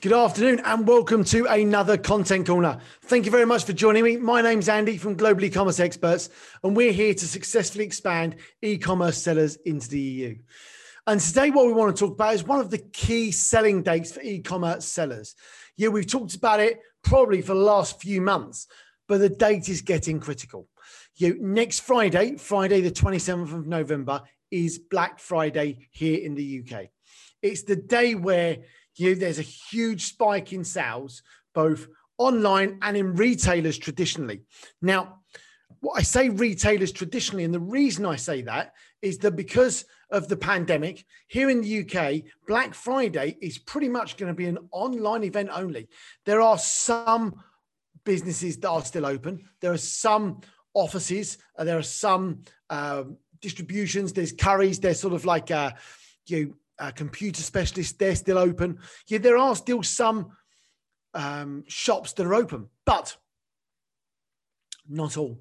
Good afternoon and welcome to another Content Corner. Thank you very much for joining me. My name's Andy from Global E-commerce Experts, and we're here to successfully expand e-commerce sellers into the EU. And today, what we want to talk about is one of the key selling dates for e-commerce sellers. Yeah, we've talked about it probably for the last few months, but the date is getting critical. You next Friday, Friday the 27th of November, is Black Friday here in the UK. It's the day where you there's a huge spike in sales, both online and in retailers traditionally. Now, what I say retailers traditionally, and the reason I say that is that because of the pandemic, here in the UK, Black Friday is pretty much going to be an online event only. There are some businesses that are still open. There are some offices. Uh, there are some uh, distributions. There's Currys. There's sort of like uh, you uh, computer specialists, they're still open. Yeah, there are still some um, shops that are open, but not all.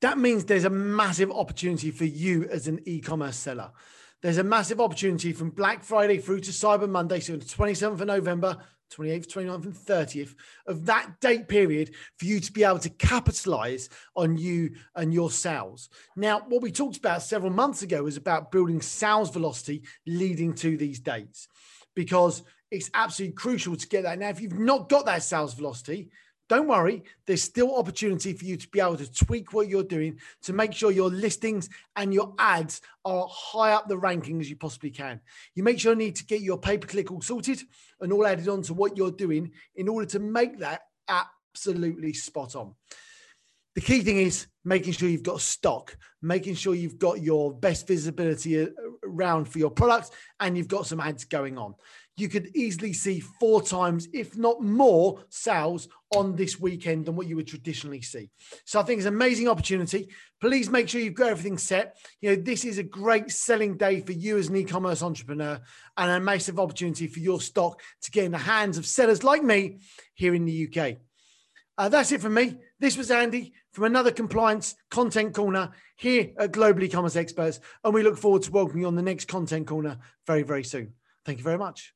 That means there's a massive opportunity for you as an e commerce seller. There's a massive opportunity from Black Friday through to Cyber Monday, so the 27th of November 28th, 29th, and 30th of that date period for you to be able to capitalize on you and your sales. Now, what we talked about several months ago is about building sales velocity leading to these dates because it's absolutely crucial to get that. Now, if you've not got that sales velocity, don't worry, there's still opportunity for you to be able to tweak what you're doing to make sure your listings and your ads are high up the ranking as you possibly can. You make sure you need to get your pay per click all sorted and all added on to what you're doing in order to make that absolutely spot on. The key thing is making sure you've got stock, making sure you've got your best visibility uh, around for your products and you've got some ads going on you could easily see four times, if not more, sales on this weekend than what you would traditionally see. So I think it's an amazing opportunity. Please make sure you've got everything set. You know, this is a great selling day for you as an e-commerce entrepreneur and a massive opportunity for your stock to get in the hands of sellers like me here in the UK. Uh, that's it from me. This was Andy from another compliance content corner here at Global E-commerce Experts, and we look forward to welcoming you on the next content corner very, very soon. Thank you very much.